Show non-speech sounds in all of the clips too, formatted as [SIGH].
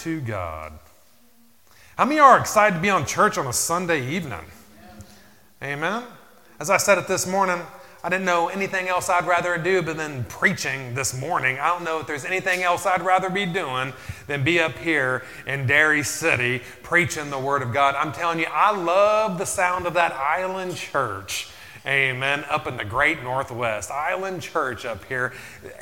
To God. How many are excited to be on church on a Sunday evening? Amen. As I said it this morning, I didn't know anything else I'd rather do but than preaching this morning. I don't know if there's anything else I'd rather be doing than be up here in Derry City preaching the Word of God. I'm telling you, I love the sound of that island church. Amen. Up in the great Northwest, Island Church up here.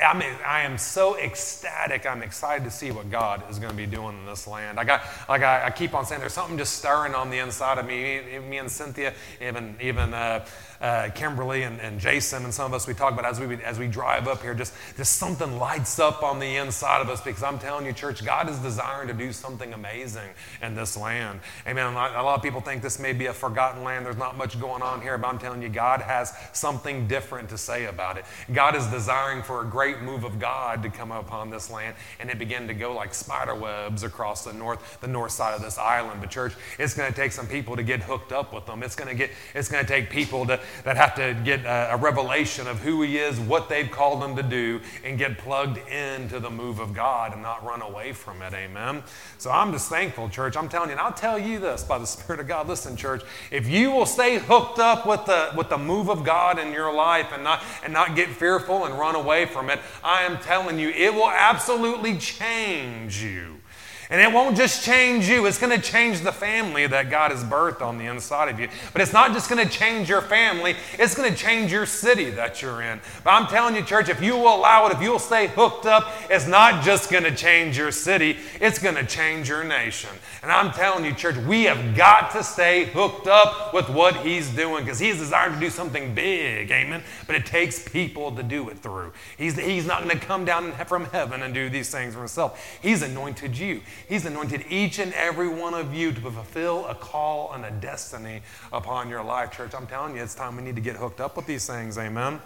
I mean, I am so ecstatic. I'm excited to see what God is going to be doing in this land. I got, like I, I keep on saying, there's something just stirring on the inside of me. Me, me and Cynthia, even, even uh, uh, Kimberly and, and, Jason and some of us we talk about as we as we drive up here. Just just something lights up on the inside of us because I'm telling you, church, God is desiring to do something amazing in this land. Amen. A lot, of people think this may be a forgotten land. There's not much going on here, but I'm telling you, God has something different to say about it. God is desiring for a great move of God to come upon this land, and it begin to go like spider webs across the north the north side of this island. But church, it's going to take some people to get hooked up with them. It's going to get it's going to take people to that have to get a, a, revelation of who He is, what they've called Him to do, and get plugged into the move of God and not run away from it. Amen. So I'm just thankful, church. I'm telling you, and I'll tell you this by the [LAUGHS] Spirit of God. Listen, church, if you will stay hooked up with the, with the move of God in your life and not, and not get fearful and run away from it, I am telling you, it will absolutely change you. And it won't just change you, it's going to change the family that God has birthed on the inside of you. But it's not just going to change your family, it's going to change your city that you're in. But I'm telling you, church, if you will allow it, if you'll stay hooked up, it's not just going to change your city, it's going to change your nation. And I'm telling you, church, we have got to stay hooked up with what He's doing because He's desired to do something big, amen? But it takes people to do it through. He's, he's not going to come down from heaven and do these things for Himself, He's anointed you. He's anointed each and every one of you to fulfill a call and a destiny upon your life, church. I'm telling you, it's time we need to get hooked up with these things. Amen.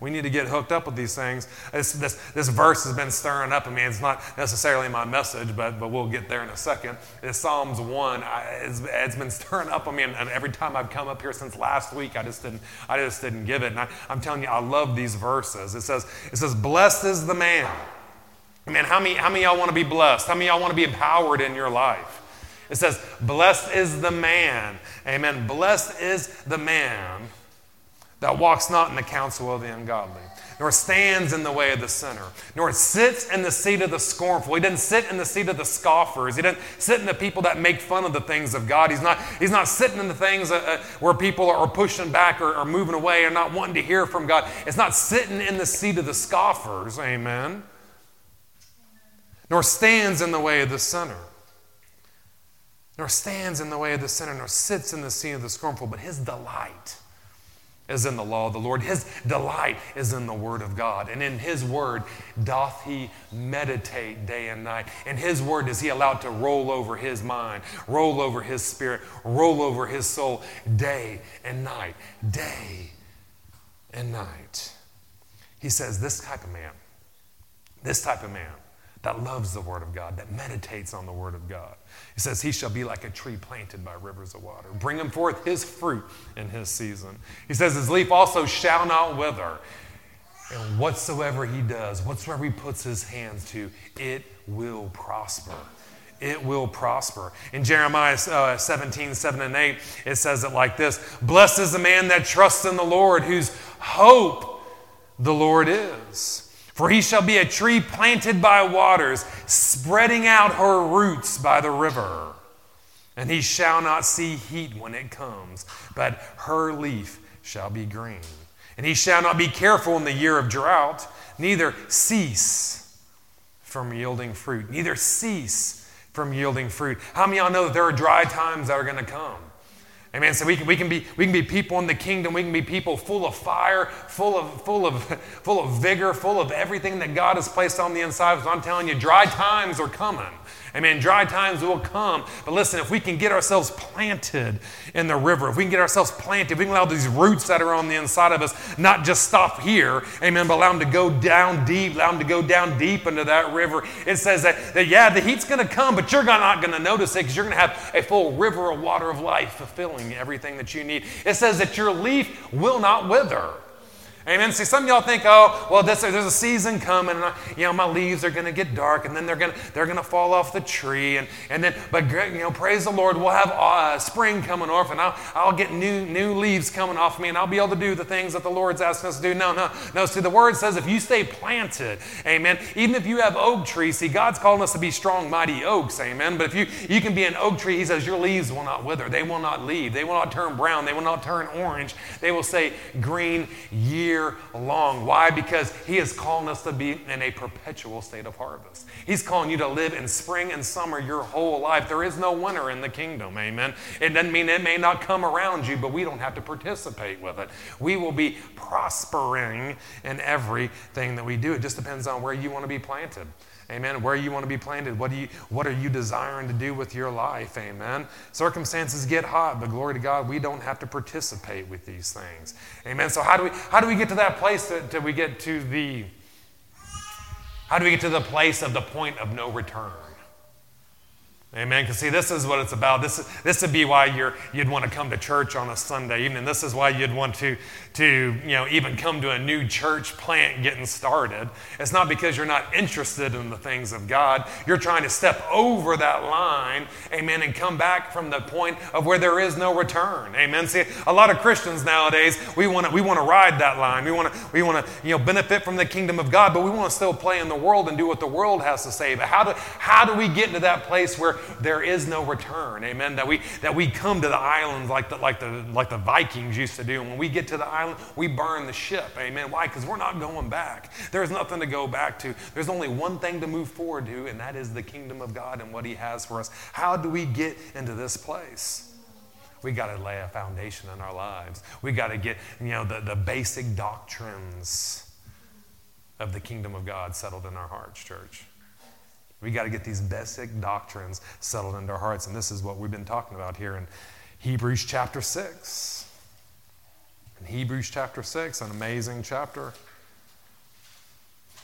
We need to get hooked up with these things. This, this, this verse has been stirring up in me. It's not necessarily my message, but, but we'll get there in a second. It's Psalms 1. I, it's, it's been [LAUGHS] stirring up on me, and, and, every time I've come up here since last week, I just didn't, I just didn't give it. And I, I'm telling you, I love these verses. It says, it says, Blessed is the man Man, how many, how many y'all want to be blessed? How many y'all want to be empowered in your life? It says, Blessed is the man. Amen. Blessed is the man that walks not in the counsel of the ungodly, nor stands in the way of the sinner, nor sits in the seat of the scornful. He doesn't sit in the seat of the scoffers. He doesn't sit in the people that make fun of the things of God. He's not, he's not sitting in the things uh, uh, where people are pushing back or, or moving away or not wanting to hear from God. It's not sitting in the seat of the scoffers. Amen nor stands in the way of the sinner, nor stands in the way of the sinner, nor sits in the seat of the scornful, but his delight is in the law of the Lord. His delight is in the word of God. And in his word doth he meditate day and night. In his word is he allowed to roll over his mind, roll over his spirit, roll over his soul day and night, day and night. He says, This type of man, this type of man that loves the Word of God, that meditates on the Word of God. He says, He shall be like a tree planted by rivers of water, bring him forth his fruit in his season. He says, His leaf also shall not wither. And whatsoever he does, whatsoever he puts his hands to, it will prosper. It will prosper. In Jeremiah uh, 17, 7 and 8, it says it like this Blessed is the man that trusts in the Lord, whose hope the Lord is. For he shall be a tree planted by waters, spreading out her roots by the river. And he shall not see heat when it comes, but her leaf shall be green. And he shall not be careful in the year of drought, neither cease from yielding fruit. Neither cease from yielding fruit. How many of y'all know that there are dry times that are going to come? Amen. So we can, we, can be, we can be people in the kingdom. We can be people full of fire, full of, full, of, [LAUGHS] full of vigor, full of everything that God has placed on the inside us. I'm telling you, dry times are coming. Amen. Dry times will come. But listen, if we can get ourselves planted in the river, if we can get ourselves planted, if we can allow these roots that are on the inside of us not just stop here, amen, but allow them to go down deep, allow them to go down deep into that river. It says that, that yeah, the heat's going to come, but you're not going to notice it because you're going to have a full river of water of life fulfilling everything that you need. It says that your leaf will not wither. Amen. See, some of y'all think, oh, well, this, there's a season coming, and I, you know, my leaves are going to get dark, and then they're going to they're going to fall off the tree, and and then, but you know, praise the Lord, we'll have uh, spring coming off, and I'll I'll get new new leaves coming off me, and I'll be able to do the things that the Lord's asking us to do. No, no, no. See, the Word says if you stay planted, Amen. Even if you have oak trees, see, God's calling us to be strong, mighty oaks, Amen. But if you you can be an oak tree, He says your leaves will not wither, they will not leave, they will not turn brown, they will not turn orange, they will say green year year long. Why? Because He is calling us to be in a perpetual state of harvest. He's calling you to live in spring and summer your whole life. There is no winter in the kingdom, amen. It doesn't mean it may not come around you, but we don't have to participate with it. We will be prospering in everything that we do. It just depends on where you want to be planted. Amen. Where you want to be planted. What, do you, what are you desiring to do with your life? Amen. Circumstances get hot, but glory to God, we don't have to participate with these things. Amen. So how do we how do we get to that place that, that we get to the how do we get to the place of the point of no return? Amen. Because see, this is what it's about. This, this would be why you're, you'd want to come to church on a Sunday evening. This is why you'd want to, to you know, even come to a new church plant getting started. It's not because you're not interested in the things of God. You're trying to step over that line, amen, and come back from the point of where there is no return. Amen. See, a lot of Christians nowadays, we want to we want to ride that line. We want to we want to you know benefit from the kingdom of God, but we want to still play in the world and do what the world has to say. But how do how do we get into that place where there is no return? Amen. That we that we come to the islands like the like the like the Vikings used to do. And when we get to the island, we burn the ship. Amen. Why? Because we're not going back. There's nothing to go back to. There's only one thing to move forward to, and that is the kingdom of God and what He has for us. How do we get into this place? We got to lay a foundation in our lives. We got to get, you know, the, the basic doctrines of the kingdom of God settled in our hearts, church. We got to get these basic doctrines settled into our hearts. And this is what we've been talking about here in Hebrews chapter 6. In Hebrews chapter 6, an amazing chapter.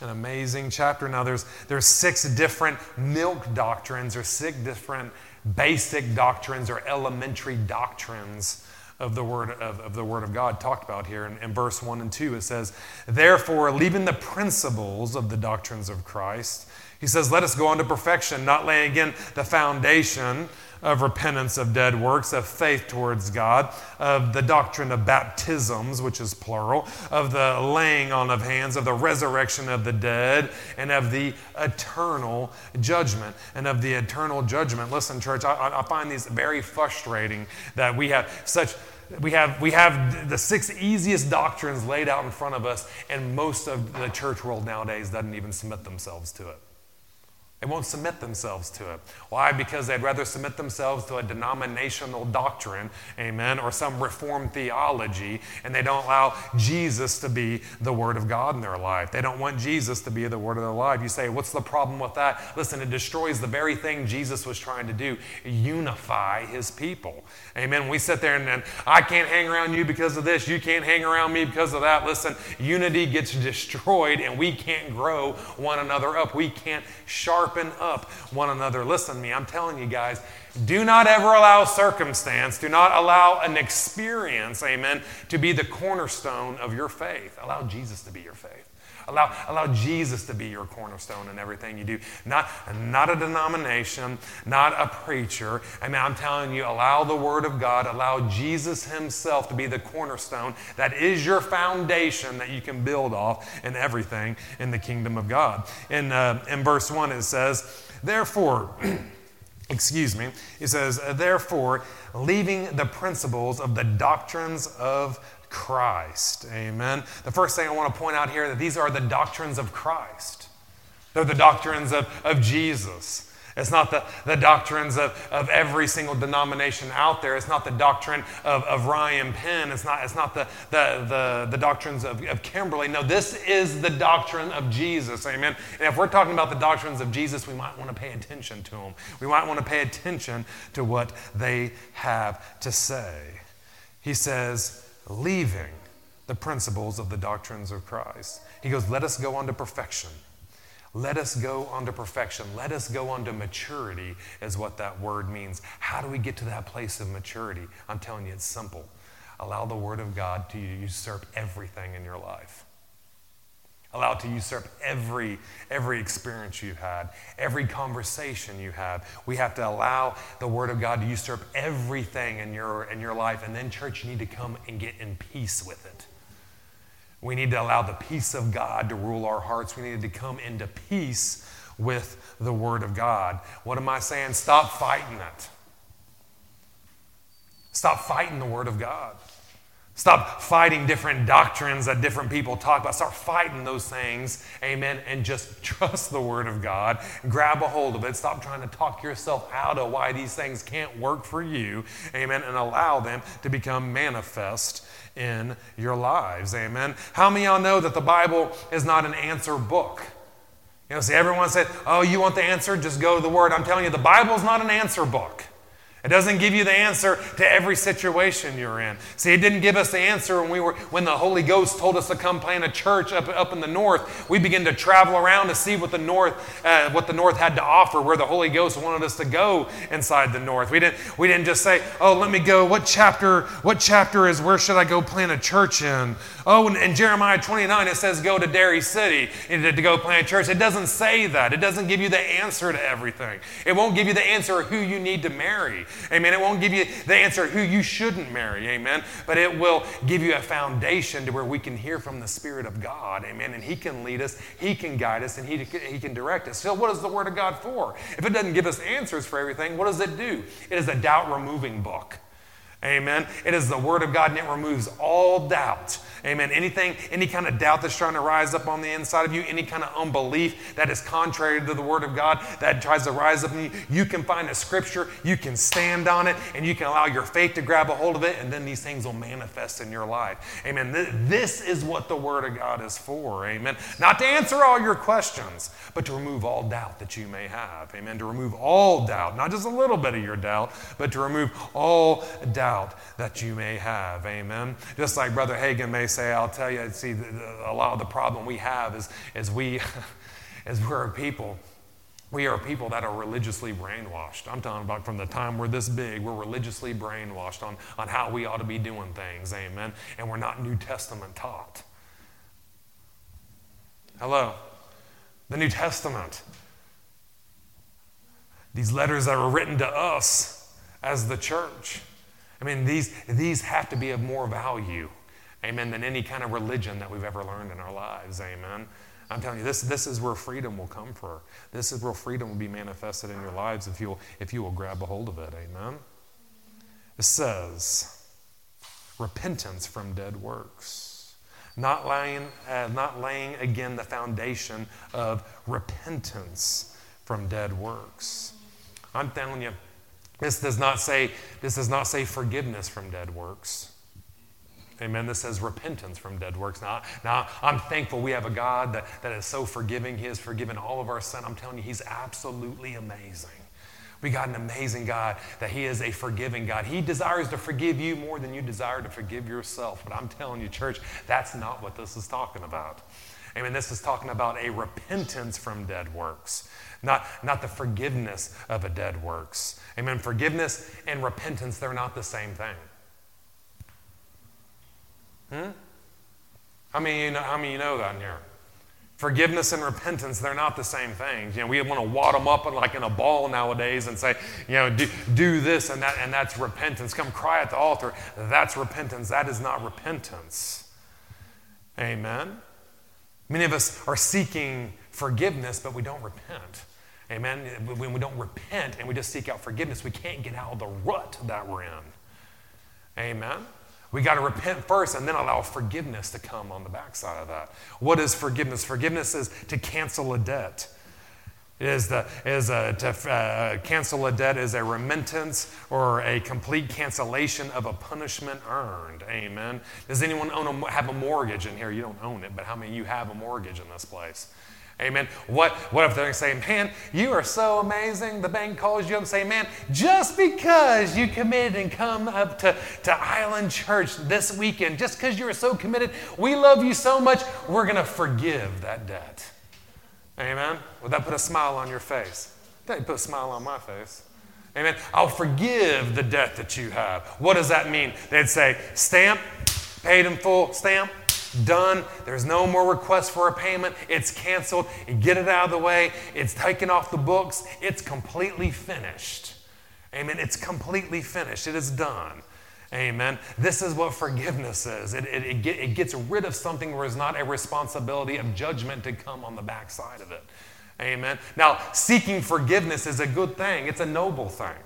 An amazing chapter. Now, there's, there's six different milk doctrines, or six different basic doctrines, or elementary doctrines of the word of, of the word of God talked about here in, in verse 1 and 2. It says, Therefore, leaving the principles of the doctrines of Christ, he says, Let us go on to perfection, not laying again the foundation of repentance of dead works, of faith towards God, of the doctrine of baptisms, which is plural, of the laying on of hands, of the resurrection of the dead, and of the eternal judgment. And of the eternal judgment. Listen, church, I, I find these very frustrating that we have such we have, we have the six easiest doctrines laid out in front of us, and most of the church world nowadays doesn't even submit themselves to it. They won't submit themselves to it. Why? Because they'd rather submit themselves to a denominational doctrine, amen, or some reformed theology, and they don't allow Jesus to be the Word of God in their life. They don't want Jesus to be the Word of their life. You say, what's the problem with that? Listen, it destroys the very thing Jesus was trying to do unify His people. Amen. We sit there and, and I can't hang around you because of this, you can't hang around me because of that. Listen, unity gets destroyed, and we can't grow one another up. We can't sharpen sharpen up one another. Listen to me, I'm telling you guys, do not ever allow circumstance, do not allow an experience, amen, to be the cornerstone of your faith. Allow Jesus to be your faith. Allow, allow Jesus to be your cornerstone in everything you do. Not, not a denomination, not a preacher. I mean, I'm telling you, allow the Word of God, allow Jesus Himself to be the cornerstone that is your foundation that you can build off in everything in the kingdom of God. In, uh, in verse 1, it says, Therefore, [CLEARS THROAT] excuse me, it says, Therefore, leaving the principles of the doctrines of Christ. Amen. The first thing I want to point out here that these are the doctrines of Christ. They're the doctrines of, of Jesus. It's not the, the doctrines of, of every single denomination out there. It's not the doctrine of, of Ryan Penn. It's not, it's not the, the, the, the doctrines of, of Kimberly. No, this is the doctrine of Jesus. Amen. And if we're talking about the doctrines of Jesus, we might want to pay attention to them. We might want to pay attention to what they have to say. He says, leaving the principles of the doctrines of Christ. He goes, Let us go on to perfection. Let us go on to perfection. Let us go on to maturity, is what that word means. How do we get to that place of maturity? I'm telling you, it's simple. allow the Word of God to usurp everything in your life. Allow it to usurp every, every experience you've had, every conversation you have. We have to allow the Word of God to usurp everything in your, in your life. And then, church, you need to come and get in peace with it. We need to allow the peace of God to rule our hearts. We need to come into peace with the Word of God. What am I saying? Stop fighting it. Stop fighting the Word of God. Stop fighting different doctrines that different people talk about. Start fighting those things, amen, and just [LAUGHS] trust the Word of God. Grab a hold of it. Stop trying to talk yourself out of why these things can't work for you, amen, and allow them to become manifest in your lives, amen. How many y'all know that the Bible is not an answer book? You know, see, everyone said, oh, you want the answer? Just go to the Word. I'm telling you, the Bible is not an answer book. It doesn't give you the answer to every situation you're in. See, it didn't give us the answer when we were when the Holy Ghost told us to come plant a church up, up in the north. We began to travel around to see what the north uh, what the north had to offer, where the Holy Ghost wanted us to go inside the north. We didn't we didn't just say, "Oh, let me go. What chapter? What chapter is where should I go plant a church in?" Oh, in, in Jeremiah 29 it says go to Derry City to, to go plant a church. It doesn't say that. It doesn't give you the answer to everything. It won't give you the answer of who you need to marry. Amen. It won't give you the answer who you shouldn't marry. Amen. But it will give you a foundation to where we can hear from the Spirit of God. Amen. And He can lead us, He can guide us, and He, he can direct us. So, what is the Word of God for? If it doesn't give us answers for everything, what does it do? It is a doubt removing book. Amen. It is the Word of God and it removes all doubt. Amen. Anything, any kind of doubt that's trying to rise up on the inside of you, any kind of unbelief that is contrary to the Word of God that tries to rise up in you, you can find a scripture, you can stand on it, and you can allow your faith to grab a hold of it, and then these things will manifest in your life. Amen. This is what the Word of God is for. Amen. Not to answer all your questions, but to remove all doubt that you may have. Amen. To remove all doubt, not just a little bit of your doubt, but to remove all doubt that you may have. Amen. Just like Brother Hagin may say, I'll tell you, see, the, the, a lot of the problem we have is, is we, [LAUGHS] as we're a people, we are people that are religiously brainwashed. I'm talking about from the time we're this big, we're religiously brainwashed on, on how we ought to be doing things, amen? And we're not New Testament taught. Hello? The New Testament. These letters that were written to us as the church. I mean, these, these have to be of more value, amen, than any kind of religion that we've ever learned in our lives, amen. I'm telling you, this, this is where freedom will come for. This is where freedom will be manifested in your lives if you'll, if you will grab a hold of it, amen. It says, repentance from dead works. Not laying, uh, not laying again the foundation of repentance from dead works. I'm telling you, this does not say, this does not say forgiveness from dead works. Amen. This says repentance from dead works. Now, now I'm thankful we have a God that, that is so forgiving. He has forgiven all of our sin. I'm telling you, He's absolutely amazing. We got an amazing God that He is a forgiving God. He desires to forgive you more than you desire to forgive yourself. But I'm telling you, church, that's not what this is talking about. Amen. This is talking about a repentance from dead works, not, not the forgiveness of a dead works. Amen. Forgiveness and repentance, they're not the same thing. Hmm? How many you know, how many you know that in here? Forgiveness and repentance, they're not the same things. You know, we want to wad them up in like in a ball nowadays and say, you know, do, do this and that, and that's repentance. Come cry at the altar. That's repentance. That is not repentance. Amen. Many of us are seeking forgiveness, but we don't repent. Amen. When we don't repent and we just seek out forgiveness, we can't get out of the rut that we're in. Amen. We got to repent first and then allow forgiveness to come on the backside of that. What is forgiveness? Forgiveness is to cancel a debt. It is, the, is a, to uh, cancel a debt is a remittance or a complete cancellation of a punishment earned. Amen. Does anyone own a, have a mortgage in here? You don't own it, but how many of you have a mortgage in this place? Amen. What, what if they're man, you are so amazing? The bank calls you up and say, man, just because you committed and come up to, to Island Church this weekend, just because you are so committed, we love you so much, we're going to forgive that debt. Amen. Would that put a smile on your face? That put a smile on my face. Amen. I'll forgive the debt that you have. What does that mean? They'd say, stamp, paid in full, stamp, done. There's no more request for a payment. It's canceled. You get it out of the way. It's taken off the books. It's completely finished. Amen. It's completely finished. It is done. Amen. This is what forgiveness is. It, it, it, get, it gets rid of something where it's not a responsibility of judgment to come on the backside of it. Amen. Now, seeking forgiveness is a good thing, it's a noble thing.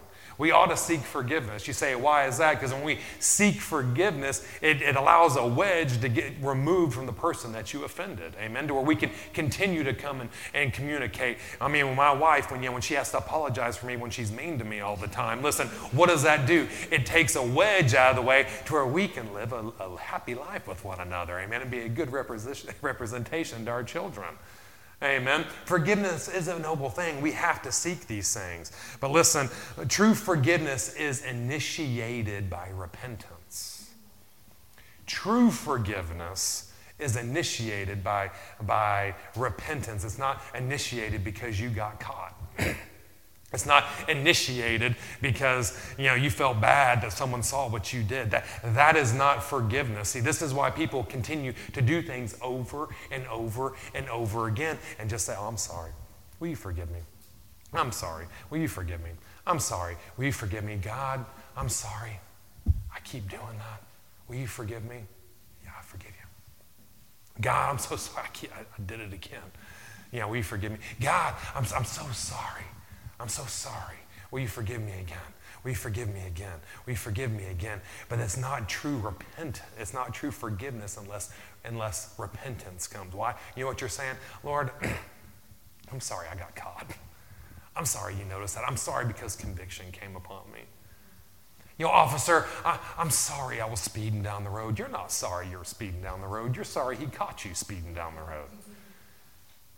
We ought to seek forgiveness. You say, why is that? Because when we seek forgiveness, it, it, allows a wedge to get removed from the person that you offended. Amen. To where we can continue to come and, and communicate. I mean, my wife, when, you know, when she has to apologize for me when she's mean to me all the time, listen, what does that do? It takes a wedge out of the way to where we can live a, a happy life with one another. Amen. And be a good representation to our children. Amen. Forgiveness is a noble thing. We have to seek these things. But listen, true forgiveness is initiated by repentance. True forgiveness is initiated by, by repentance. It's not initiated because you got caught. It's not initiated because you know you felt bad that someone saw what you did. That, that is not forgiveness. See, this is why people continue to do things over and over and over again and just say, Oh, I'm sorry. Will you forgive me? I'm sorry. Will you forgive me? I'm sorry. Will you forgive me? God, I'm sorry. I keep doing that. Will you forgive me? Yeah, I forgive you. God, I'm so [LAUGHS] sorry. I, I did it again. Yeah, will you forgive me? God, I'm, I'm so sorry. I'm so sorry. Will you forgive me again? Will you forgive me again? Will you forgive me again? But it's not true repentance. It's not true forgiveness unless, unless repentance comes. Why? You know what you're saying? Lord, [CLEARS THROAT] I'm sorry I got caught. I'm sorry you noticed that. I'm sorry because conviction came upon me. You know, officer, I, am sorry I was speeding down the road. You're not sorry you're speeding down the road. You're sorry he caught you speeding down the road.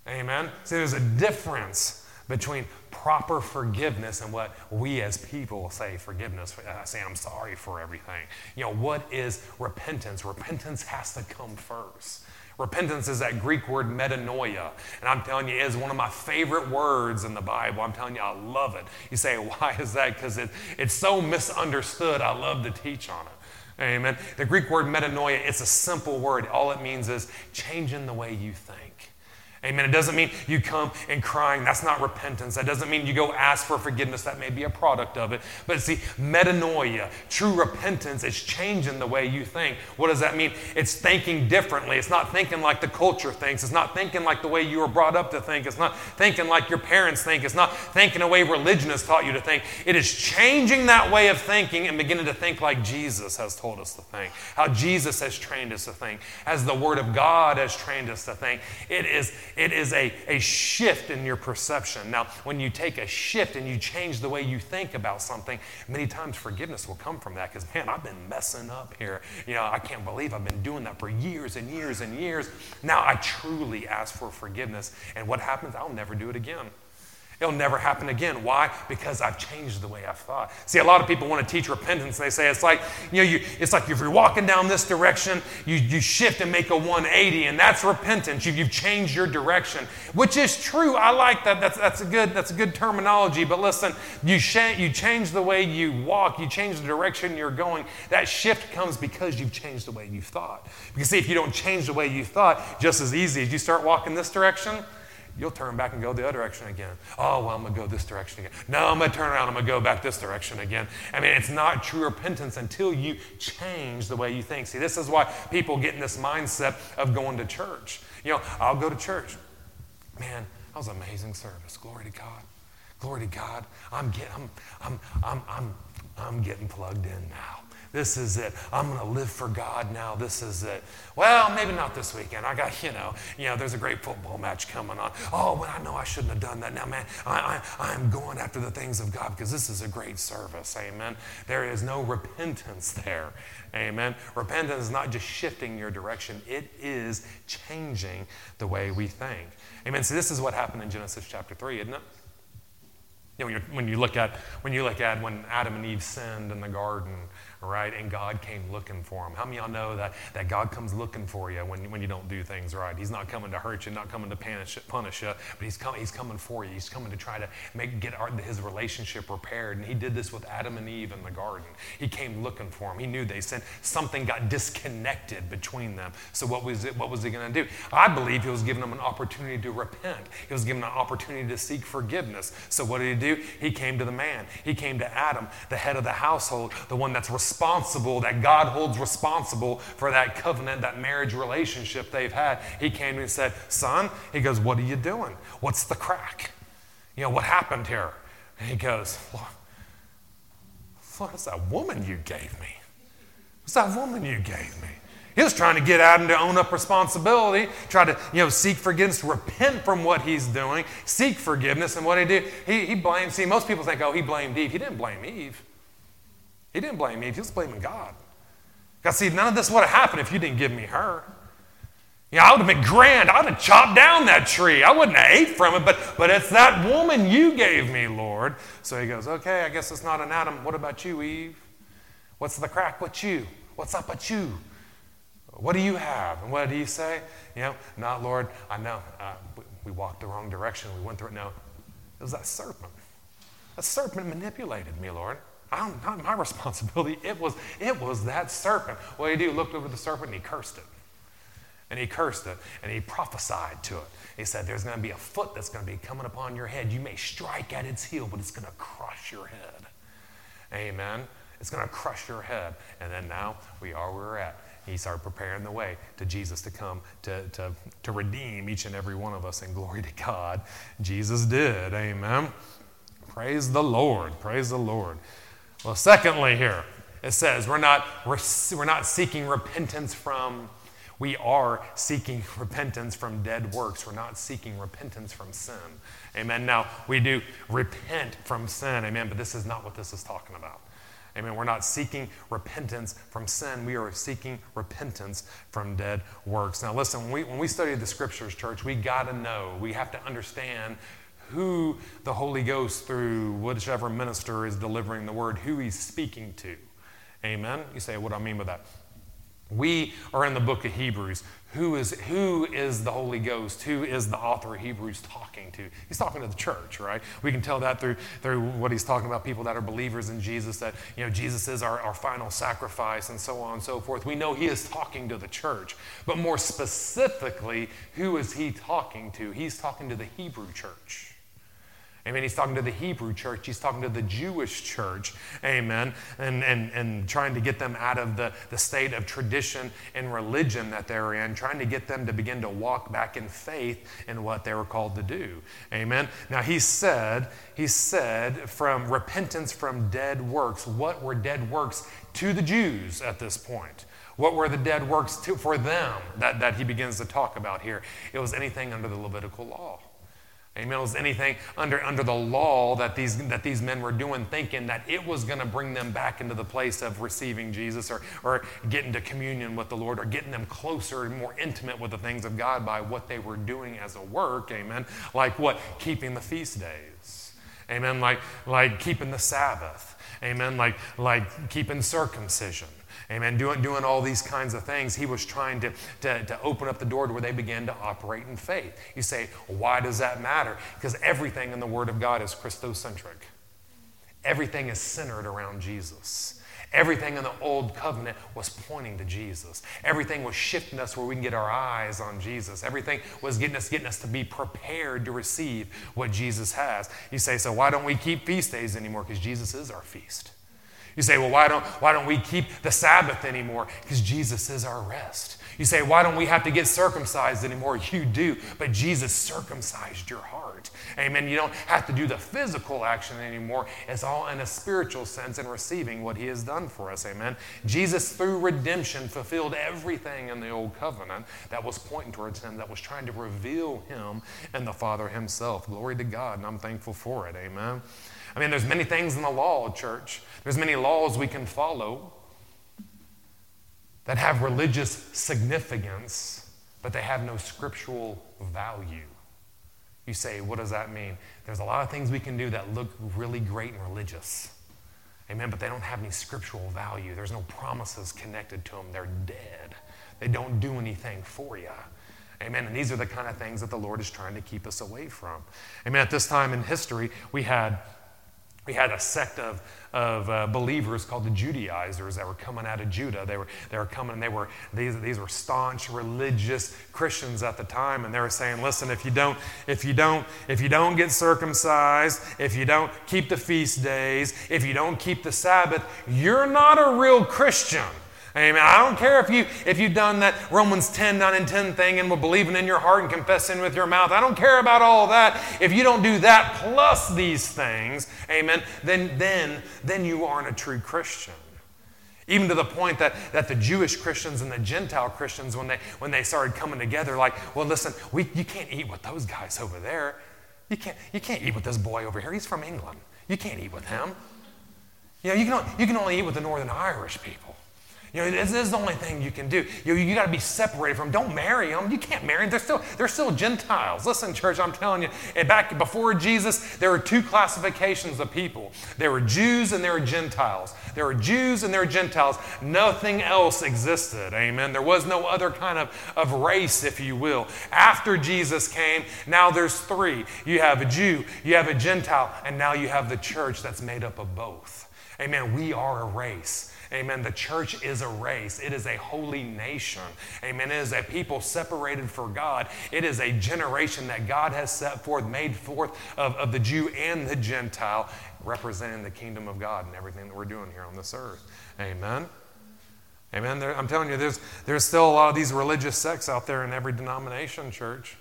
Amen? See, there's a difference between proper forgiveness and what we as people say forgiveness. I say, I'm sorry for everything. You know, what is repentance? Repentance has to come first. Repentance is that Greek word metanoia. And I'm telling you, it is one of my favorite words in the Bible. I'm telling you, I love it. You say, [LAUGHS] why is that? Because it, it's so misunderstood. I love to teach on it. Amen. The Greek word metanoia, it's a simple word. All it means is changing the way you think. Amen. It doesn't mean you come and crying. That's not repentance. That doesn't mean you go ask for forgiveness. That may be a product of it. But see, metanoia, true repentance, is changing the way you think. What does that mean? It's thinking differently. It's not thinking like the culture thinks. It's not thinking like the way you were brought up to think. It's not thinking like your parents think. It's not thinking the way religion has taught you to think. It is changing that way of thinking and beginning to think like Jesus has told us to think, how Jesus has trained us to think, as the Word of God has trained us to think. It is it is a, a shift in your perception. Now, when you take a shift and you change the way you think about something, many times forgiveness will come from that because, man, I've been messing up here. You know, I can't believe I've been doing that for years and years and years. Now I truly ask for forgiveness. And what happens? I'll never do it again. It'll never happen again. Why? Because I've changed the way I've thought. See, a lot of people want to teach repentance. They say it's like, you know, you, it's like if you're walking down this direction, you, you shift and make a 180, and that's repentance. You, you've changed your direction, which is true. I like that. That's, that's, a, good, that's a good terminology. But listen, you, sh- you change the way you walk, you change the direction you're going. That shift comes because you've changed the way you thought. Because, see, if you don't change the way you thought, just as easy as you start walking this direction, you'll turn back and go the other direction again. Oh, well, I'm going to go this direction again. No, I'm going to turn around. I'm going to go back this direction again. I mean, it's not true repentance until you change the way you think. See, this is why people get in this mindset of going to church. You know, I'll go to church. Man, that was amazing service. Glory to God. Glory to God. I'm, get, I'm, I'm, I'm, I'm, I'm getting plugged in now. This is it. I'm going to live for God now. This is it. Well, maybe not this weekend. I got, you know, you know, there's a great football match coming on. Oh, but I know I shouldn't have done that. Now, man, I, I, I'm going after the things of God because this is a great service. Amen. There is no repentance there. Amen. Repentance is not just shifting your direction, it is changing the way we think. Amen. So, this is what happened in Genesis chapter 3, isn't it? You know, when, when, you look at when you look at when Adam and Eve sinned in the garden, right? And God came looking for him. How many y'all know that, that God comes looking for you when, when you don't do things right? He's not coming to hurt you, not coming to punish, punish you, but he's, com- he's coming for you. He's coming to try to make get our, his relationship repaired. And he did this with Adam and Eve in the garden. He came looking for him. He knew they said something got disconnected between them. So what was it? What was he going to do? I believe he was giving them an opportunity to repent. He was giving them an opportunity to seek forgiveness. So what did he do? He came to the man. He came to Adam, the head of the household, the one that's responsible, that God holds responsible for that covenant, that marriage relationship they've had. He came and said, Son, he goes, What are you doing? What's the crack? You know, what happened here? And he goes, well, What's that woman you gave me? What's that woman you gave me? He was trying to get Adam to own up responsibility, try to, you know, seek forgiveness, repent from what he's doing, seek forgiveness. And what he did, he, he blamed, see, most people think, oh, he blamed Eve. He didn't blame Eve. He didn't blame me, He was blaming God. God, see, none of this would have happened if you didn't give me her. You know, I would have been grand. I would have chopped down that tree. I wouldn't have ate from it, but, but it's that woman you gave me, Lord. So he goes, okay, I guess it's not an Adam. What about you, Eve? What's the crack with you? What's up with you? What do you have? And what did he say? You know, not Lord, I know uh, we walked the wrong direction. We went through it. No, it was that serpent. That serpent manipulated me, Lord. I don't, my [LAUGHS] responsibility. It was, it was that serpent. What did he do? He looked over the serpent and he cursed it. And he cursed it and he prophesied to it. He said, There's going to be a foot that's going to be coming upon your head. You may strike at its heel, but it's going to crush your head. Amen. It's going to crush your head. And then now we are where we're at he started preparing the way to Jesus to come to, to, to redeem each and every one of us. in glory to God, Jesus did. Amen. Praise the Lord. Praise the Lord. Well, secondly, here it says we're not, we're not seeking repentance from, we are seeking repentance from dead works. We're not seeking repentance from sin. Amen. Now, we do repent from sin. Amen. But this is not what this is talking about. Amen. We're not seeking repentance from sin. We are seeking repentance from dead works. Now, listen, when we, when we study the scriptures, church, we got to know, we have to understand who the Holy Ghost, through whichever minister is delivering the word, who he's speaking to. Amen. You say, what do I mean by that? We are in the book of Hebrews. Who is, who is the Holy Ghost? Who is the author of Hebrews talking to? He's talking to the church, right? We can tell that through, through what he's talking about people that are believers in Jesus, that you know, Jesus is our, our final sacrifice and so on and so forth. We know he is talking to the church. But more specifically, who is he talking to? He's talking to the Hebrew church. Amen. He's talking to the Hebrew church. He's talking to the Jewish church. Amen. And, and, and trying to get them out of the, the state of tradition and religion that they're in, trying to get them to begin to walk back in faith in what they were called to do. Amen. Now, he said, he said, from repentance from dead works. What were dead works to the Jews at this point? What were the dead works to, for them that, that he begins to talk about here? It was anything under the Levitical law. Amen. It was anything under, under the law that these, that these men were doing, thinking that it was going to bring them back into the place of receiving Jesus or, or getting to communion with the Lord or getting them closer and more intimate with the things of God by what they were doing as a work. Amen. Like what? Keeping the feast days. Amen. Like, like keeping the Sabbath. Amen. Like, like keeping circumcision. Amen. Doing, doing all these kinds of things, he was trying to, to, to open up the door to where they began to operate in faith. You say, why does that matter? Because everything in the Word of God is Christocentric. Everything is centered around Jesus. Everything in the old covenant was pointing to Jesus. Everything was shifting us where we can get our eyes on Jesus. Everything was getting us, getting us to be prepared to receive what Jesus has. You say, so why don't we keep feast days anymore? Because Jesus is our feast. You say, well, why don't, why don't we keep the Sabbath anymore? Because Jesus is our rest. You say, why don't we have to get circumcised anymore? You do, but Jesus circumcised your heart. Amen. You don't have to do the physical action anymore. It's all in a spiritual sense in receiving what he has done for us. Amen. Jesus, through redemption, fulfilled everything in the old covenant that was pointing towards him, that was trying to reveal him and the Father himself. Glory to God, and I'm thankful for it. Amen. I mean, there's many things in the law, church. There's many laws we can follow that have religious significance, but they have no scriptural value. You say, what does that mean? There's a lot of things we can do that look really great and religious. Amen. But they don't have any scriptural value. There's no promises connected to them. They're dead. They don't do anything for you. Amen. And these are the kind of things that the Lord is trying to keep us away from. Amen. At this time in history, we had we had a sect of, of uh, believers called the Judaizers that were coming out of Judah. They were, they were coming, and they were, these, these were staunch religious Christians at the time, and they were saying, listen, if you don't, if you don't, if you don't get circumcised, if you don't keep the feast days, if you don't keep the Sabbath, you're not a real Christian. Amen. I don't care if, you, if you've done that Romans 10, 9, and 10 thing and will believing in your heart and confessing with your mouth. I don't care about all that. If you don't do that plus these things, amen, then, then, then you aren't a true Christian. Even to the point that, that the Jewish Christians and the Gentile Christians, when they, when they started coming together, like, well, listen, we, you can't eat with those guys over there. You can't, you can't eat with this boy over here. He's from England. You can't eat with him. You know, you can, only, you can only eat with the Northern Irish people. You know, this, is the only thing you can do. You, you got to be separated from them. Don't marry them. You can't marry them. They're still, they're still Gentiles. Listen, church, I'm telling you, eh, back before Jesus, there were two classifications of people. There were Jews and there were Gentiles. There were Jews and there were Gentiles. Nothing else existed. Amen. There was no other kind of, of race, if you will. After Jesus came, now there's three. You have a Jew, you have a Gentile, and now you have the church that's made up of both. Amen. We are a race. Amen. The church is a race, it is a holy nation. Amen. It is a people separated for God. It is a generation that God has set forth, made forth of, of the Jew and the Gentile, representing the kingdom of God and everything that we're doing here on this earth. Amen. Amen. There, I'm telling you, there's, there's still a lot of these religious sects out there in every denomination, church.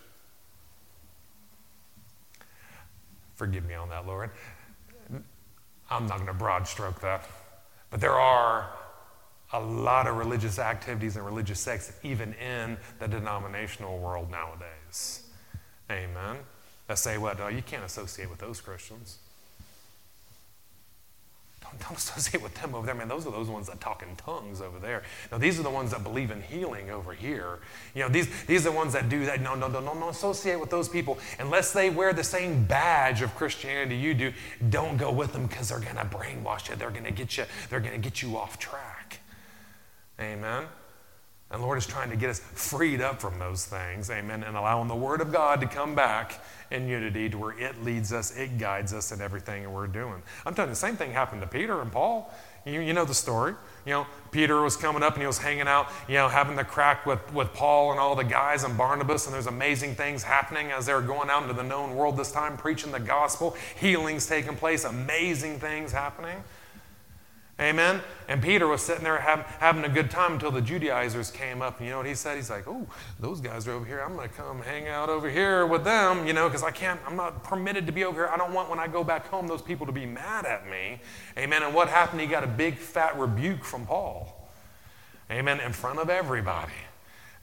Forgive me on that, Lord. I'm not going to broad stroke that. But there are a lot of religious activities and religious sects even in the denominational world nowadays. Amen. That say what? Oh, you can't associate with those Christians. [LAUGHS] Don't associate with them over there, man. Those are those ones that talk in tongues over there. Now, these are the ones that believe in healing over here. You know, these, these are the ones that do that. No, no, no, no, don't associate with those people. Unless they wear the same badge of Christianity you do, don't go with them because they're going to brainwash you. They're going to get you, they're going to get you off track. Amen. And Lord is trying to get us freed up from those things, amen, and allowing the Word of God to come back in unity to where it leads us, it guides us in everything that we're doing. I'm telling you, the same thing happened to Peter and Paul. You, you know the story. You know, Peter was coming up and he was hanging out, you know, having the crack with, with Paul and all the guys and Barnabas, and there's amazing things happening as they're going out into the known world this time, preaching the gospel, healings taking place, amazing things happening. Amen. And Peter was sitting there have, having a good time until the Judaizers came up. And you know what he said? He's like, Oh, those guys are over here. I'm going to come hang out over here with them, you know, because I can't, I'm not permitted to be over here. I don't want when I go back home those people to be mad at me. Amen. And what happened? He got a big fat rebuke from Paul. Amen. In front of everybody.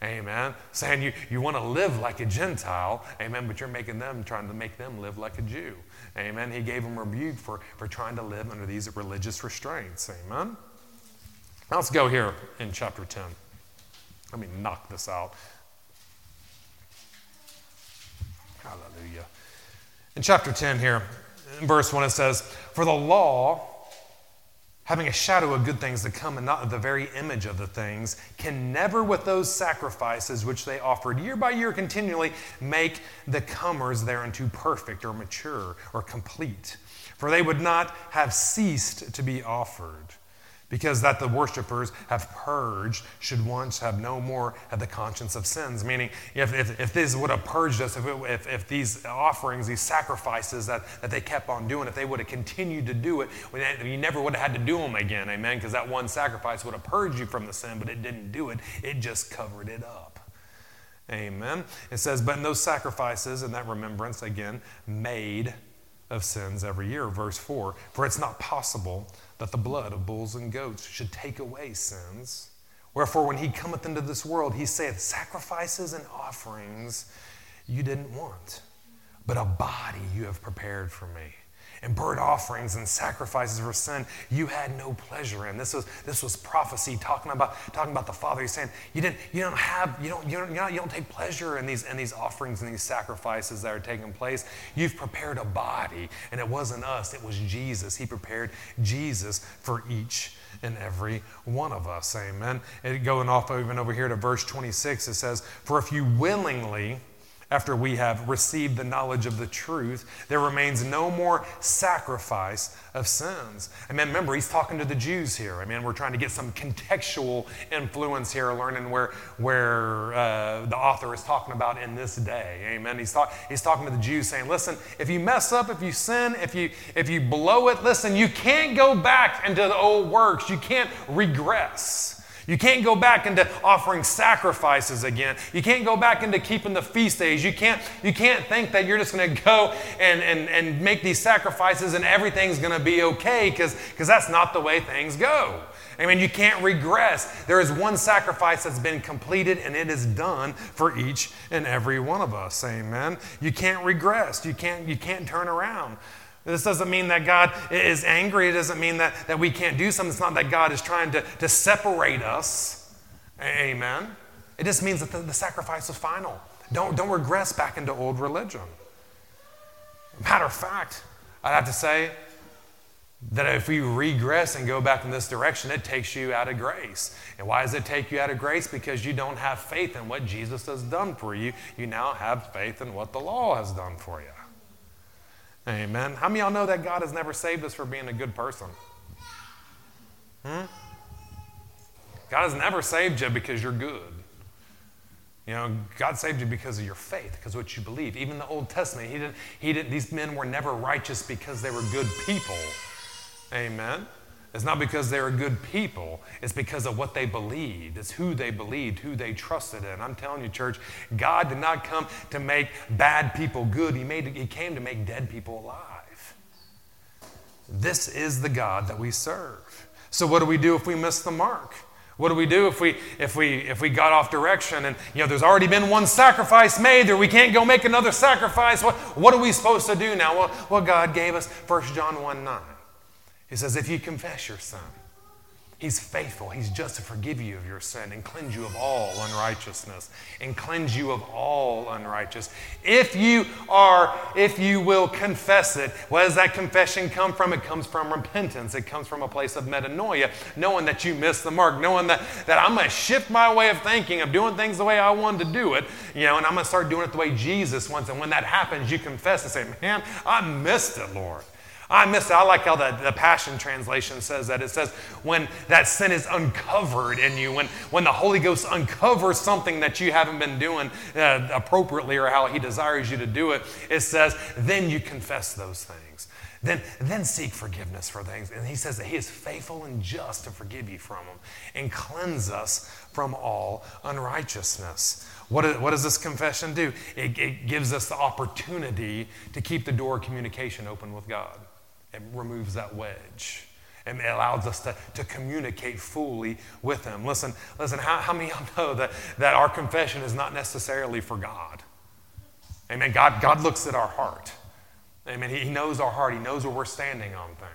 Amen. Saying you, you want to live like a Gentile. Amen. But you're making them, trying to make them live like a Jew. Amen. He gave them rebuke for, for trying to live under these religious restraints. Amen. Now let's go here in chapter 10. Let me knock this out. Hallelujah. In chapter 10 here, in verse 1, it says, For the law, having a shadow of good things to come and not the very image of the things, can never, with those sacrifices which they offered year by year continually, make the comers thereunto perfect or mature or complete. For they would not have ceased to be offered because that the worshippers have purged should once have no more have the conscience of sins. Meaning if, if, if this would have purged us if, it, if, if these offerings these sacrifices that, that they kept on doing if they would have continued to do it you never would have had to do them again amen? Because that one sacrifice would have purged you from the sin but it didn't do it. It just covered it up. Amen? It says but in those sacrifices and that remembrance again made of sins every year. Verse 4 for it's not possible that the blood of bulls and goats should take away sins. Wherefore, when he cometh into this world, he saith, Sacrifices and offerings you didn't want, but a body you have prepared for me. And burnt offerings and sacrifices for sin you had no pleasure in. This was, this was prophecy talking about, talking about the Father. He's saying you, didn't, you don't have, you don't, you don't, you don't, take pleasure in these, in these offerings and these sacrifices that are taking place. You've prepared a body, and it wasn't us, it was Jesus. He prepared Jesus for each and every one of us. Amen. And going off even over here to verse 26, it says, For if you willingly, after we have received the knowledge of the truth, there remains no more sacrifice of sins. I mean, remember, he's talking to the Jews here. I mean, we're trying to get some contextual influence here, learning where, where uh, the author is talking about in this day. Amen. He's, talk, he's talking to the Jews saying, listen, if you mess up, if you sin, if you, if you blow it, listen, you can't go back into the old works. You can't regress. You can't go back into offering sacrifices again. You can't go back into keeping the feast days. You can't, you can't think that you're just going to go and, and, and make these sacrifices and everything's going to be okay because that's not the way things go. I mean, you can't regress. There is one sacrifice that's been completed and it is done for each and every one of us. Amen. You can't regress. You can't, you can't turn around. This doesn't mean that God is angry. It doesn't mean that, that we can't do something. It's not that God is trying to, to separate us. Amen. It just means that the, the sacrifice is final. Don't, don't regress back into old religion. Matter of fact, I'd have to say that if we regress and go back in this direction, it takes you out of grace. And why does it take you out of grace? Because you don't have faith in what Jesus has done for you. You now have faith in what the law has done for you. Amen. How many of y'all know that God has never saved us for being a good person? Hmm? God has never saved you because you're good. You know, God saved you because of your faith, because what you believe. Even the Old Testament, he didn't, he didn't, these men were never righteous because they were good people. Amen. It's not because they were good people, it's because of what they believed. It's who they believed, who they trusted in. I'm telling you, church, God did not come to make bad people good, He, made, he came to make dead people alive. This is the God that we serve. So, what do we do if we miss the mark? What do we do if we if we if we got off direction and you know there's already been one sacrifice made there we can't go make another sacrifice? What what are we supposed to do now? Well, well God gave us 1 John 1 9. He says, if you confess your sin, He's faithful. He's just to forgive you of your sin and cleanse you of all unrighteousness and cleanse you of all unrighteous. If you are, if you will confess it, where does that confession come from? It comes from repentance. It comes from a place of metanoia, knowing that you missed the mark, knowing that, that I'm going to shift my way of thinking, of doing things the way I wanted to do it, you know, and I'm going to start doing it the way Jesus wants. And when that happens, you confess and say, man, I missed it, Lord. I miss it. I like how the, the Passion Translation says that. It says, when that sin is uncovered in you, when, when the Holy Ghost uncovers something that you haven't been doing uh, appropriately or how He desires you to do it, it says, then you confess those things. Then, then seek forgiveness for things. And He says that He is faithful and just to forgive you from them and cleanse us from all unrighteousness. What, what does this confession do? It, it gives us the opportunity to keep the door of communication open with God. It removes that wedge and it allows us to, to communicate fully with Him. Listen, listen, how, how many of y'all know that, that our confession is not necessarily for God? Amen. God, God looks at our heart. Amen. He, he knows our heart, He knows where we're standing on things.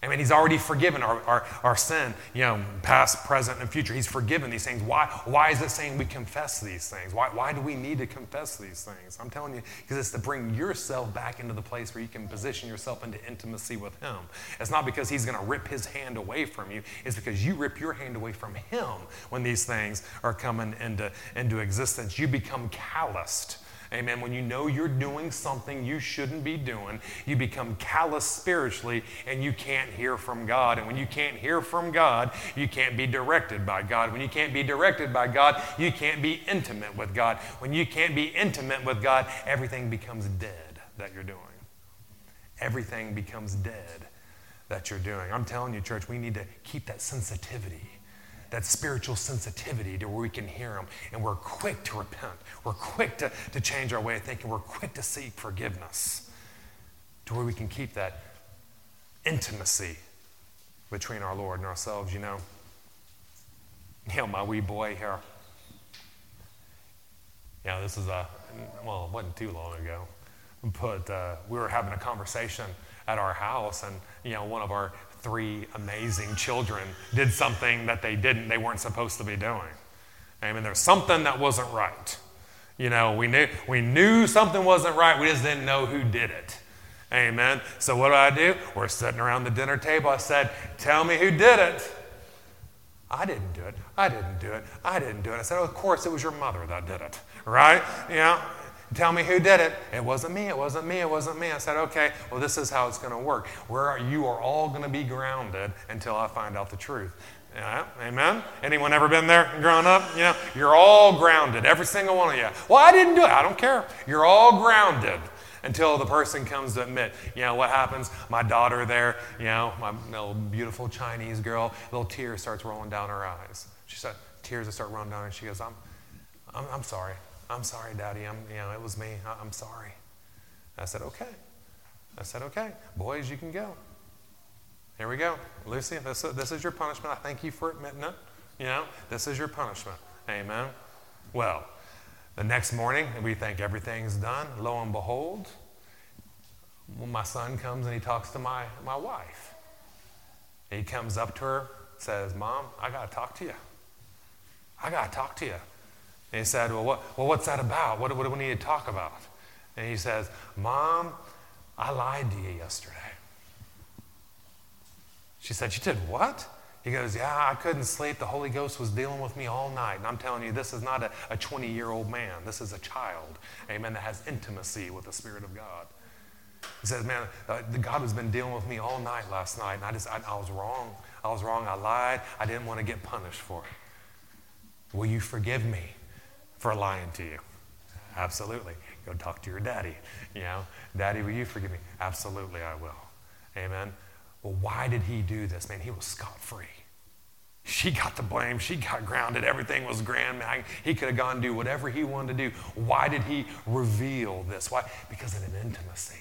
I mean, he's already forgiven our, our, our sin, you know, past, present, and future. He's forgiven these things. Why, why is it saying we confess these things? Why, why do we need to confess these things? I'm telling you, because it's to bring yourself back into the place where you can position yourself into intimacy with him. It's not because he's going to rip his hand away from you, it's because you rip your hand away from him when these things are coming into, into existence. You become calloused Amen. When you know you're doing something you shouldn't be doing, you become callous spiritually and you can't hear from God. And when you can't hear from God, you can't be directed by God. When you can't be directed by God, you can't be intimate with God. When you can't be intimate with God, everything becomes dead that you're doing. Everything becomes dead that you're doing. I'm telling you, church, we need to keep that sensitivity that spiritual sensitivity to where we can hear Him and we're quick to repent. We're quick to, to change our way of thinking. We're quick to seek forgiveness to where we can keep that intimacy between our Lord and ourselves, you know. You know, my wee boy here. Yeah, this is a, well, it wasn't too long ago, but uh, we were having a conversation at our house, and you know, one of our three amazing children did something that they didn't, they weren't supposed to be doing. I mean, there's something that wasn't right. You know, we knew, we knew something wasn't right, we just didn't know who did it. Amen. So what do I do? We're sitting around the dinner table. I said, Tell me who did it. I didn't do it. I didn't do it. I didn't do it. I said, oh, Of course, it was your mother that did it, right? Know, tell me who did it. It wasn't me. It wasn't me. It wasn't me. I said, Okay, well, this is how it's going to work. Where you are all going to be grounded until I find out the truth. Yeah, amen. Anyone ever been there growing up? You know, you're all grounded, every single one of you. Well, I didn't do it. I don't care. You're all grounded until the person comes to admit, you know, what happens? My daughter there, you know, my little beautiful Chinese girl, little tear starts rolling down her eyes. She said, tears that start rolling down, and she goes, I'm, I'm, I'm sorry. I'm sorry, Daddy. I'm, you know, it was me. I, I'm sorry. I said, okay. I said, okay. Boys, you can go. Here we go. Lucy, this, this is your punishment. I thank you for admitting it. You know, this is your punishment. Amen. Well, the next morning, we think everything's done. Lo and behold, my son comes and he talks to my, my wife. He comes up to her, says, Mom, I got to talk to you. I got to talk to you. And he said, Well, what, well what's that about? What, what do we need to talk about? And he says, Mom, I lied to you yesterday. She said, You did what? He goes, Yeah, I couldn't sleep. The Holy Ghost was dealing with me all night. And I'm telling you, this is not a 20 year old man. This is a child, amen, that has intimacy with the Spirit of God. He says, Man, uh, God has been dealing with me all night last night. And I just, I, I was wrong. I was wrong. I lied. I didn't want to get punished for it. Will you forgive me for lying to you? Absolutely. Go talk to your daddy. You know, Daddy, will you forgive me? Absolutely, I will. Amen. Well, why did he do this? Man, he was scot free. She got the blame. She got grounded. Everything was grand. Man, he could have gone and do whatever he wanted to do. Why did he reveal this? Why? Because of an intimacy.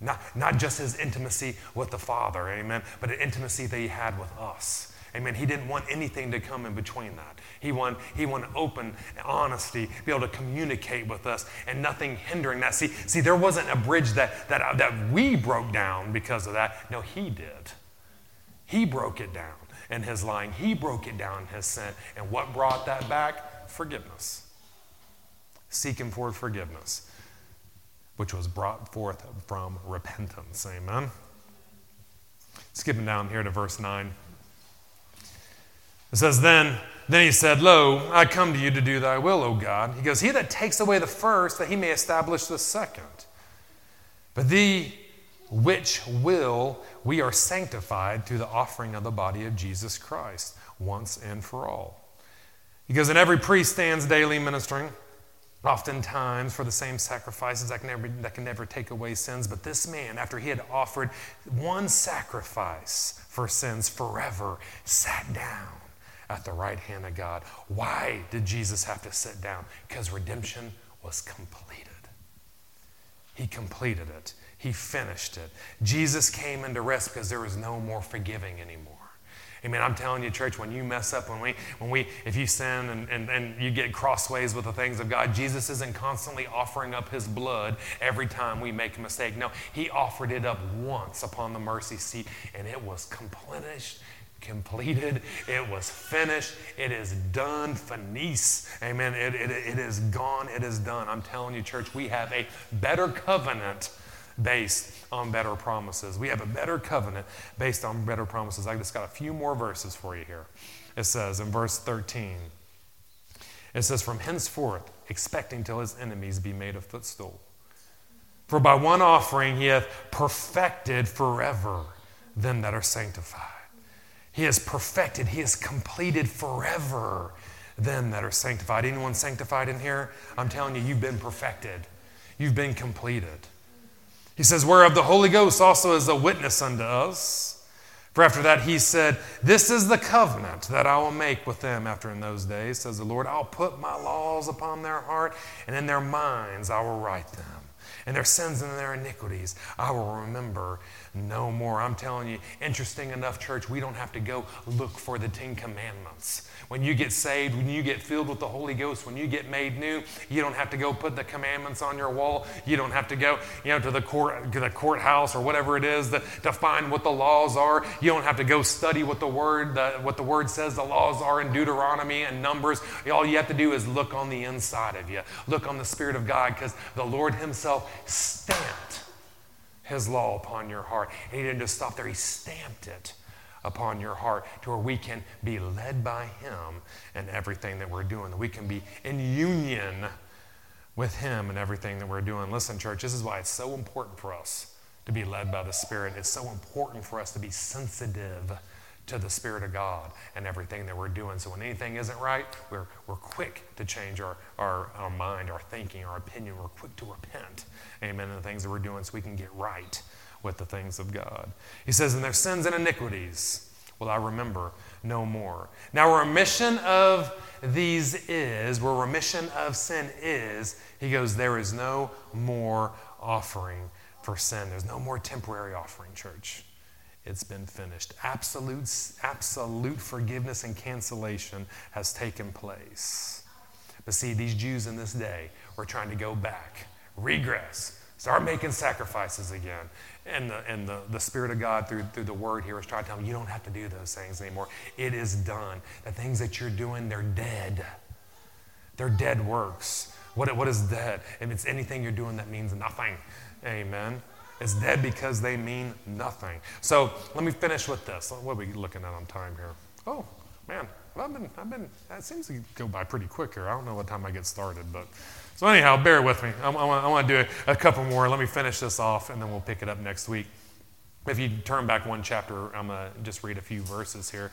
Not, not just his intimacy with the Father, amen, but an intimacy that he had with us. Amen. He didn't want anything to come in between that. He wanted, he wanted open honesty, be able to communicate with us, and nothing hindering that. See, see, there wasn't a bridge that, that, uh, that we broke down because of that. No, he did. He broke it down in his lying. He broke it down in his sin. And what brought that back? Forgiveness. Seeking for forgiveness, which was brought forth from repentance. Amen. Skipping down here to verse 9. It says, Then, then he said, Lo, I come to you to do thy will, O God. He goes, He that takes away the first, that he may establish the second. But thee, which will we are sanctified through the offering of the body of Jesus Christ once and for all. He goes, And every priest stands daily ministering, oftentimes for the same sacrifices that can, never, that can never take away sins. But this man, after he had offered one sacrifice for sins forever, sat down at the right hand of God. Why did Jesus have to sit down? Because redemption was completed. He completed it, He finished it. Jesus came into rest because there was no more forgiving anymore. Amen. I'm telling you, church, when you mess up, when we, when we, if you sin and, and, and you get crossways with the things of God, Jesus isn't constantly offering up his blood every time we make a mistake. No, he offered it up once upon the mercy seat, and it was completed completed. It was finished. It is done. Finis. Amen. It, it, it is gone. It is done. I'm telling you, church, we have a better covenant based on better promises. We have a better covenant based on better promises. I just got a few more verses for you here. It says in verse 13, it says, From henceforth, expecting till his enemies be made a footstool. For by one offering he hath perfected forever them that are sanctified. He has perfected, He has completed forever them that are sanctified. Anyone sanctified in here? I'm telling you, you've been perfected, you've been completed. He says, Whereof the Holy Ghost also is a witness unto us. For after that he said, This is the covenant that I will make with them after in those days, says the Lord. I'll put my laws upon their heart, and in their minds I will write them. And their sins and their iniquities I will remember no more. I'm telling you, interesting enough, church, we don't have to go look for the Ten Commandments. When you get saved, when you get filled with the Holy Ghost, when you get made new, you don't have to go put the commandments on your wall. You don't have to go, you know, to the court, to the courthouse or whatever it is to, to find what the laws are. You don't have to go study what the word, the, what the word says the laws are in Deuteronomy and Numbers. All you have to do is look on the inside of you. Look on the Spirit of God because the Lord Himself stamped His law upon your heart. And He didn't just stop there, He stamped it upon your heart to where we can be led by Him in everything that we're doing, that we can be in union with Him in everything that we're doing. Listen, church, this is why it's so important for us to be led by the Spirit. It's so important for us to be sensitive to the Spirit of God and everything that we're doing. So when anything isn't right, we're, we're quick to change our, our, our mind, our thinking, our opinion. We're quick to repent, amen, in the things that we're doing so we can get right with the things of God. He says, "In their sins and iniquities will I remember no more. Now, remission of these is, where remission of sin is, he goes, there is no more offering for sin. There's no more temporary offering, church. It's been finished. Absolute, absolute forgiveness and cancellation has taken place. But see, these Jews in this day were trying to go back, regress, start making sacrifices again. And the, and the, the Spirit of God through, through the Word here is trying to tell them, you don't have to do those things anymore. It is done. The things that you're doing, they're dead. They're dead works. What, what is dead? If it's anything you're doing that means nothing, amen. It's dead because they mean nothing. So let me finish with this. What are we looking at on time here? Oh, man. I've been, I've been, that seems to go by pretty quick here. I don't know what time I get started, but so anyhow, bear with me. I, I, want to do a, a couple more. Let me finish this off, and then we'll pick it up next week. If you turn back one chapter, I'm going to just read a few verses here.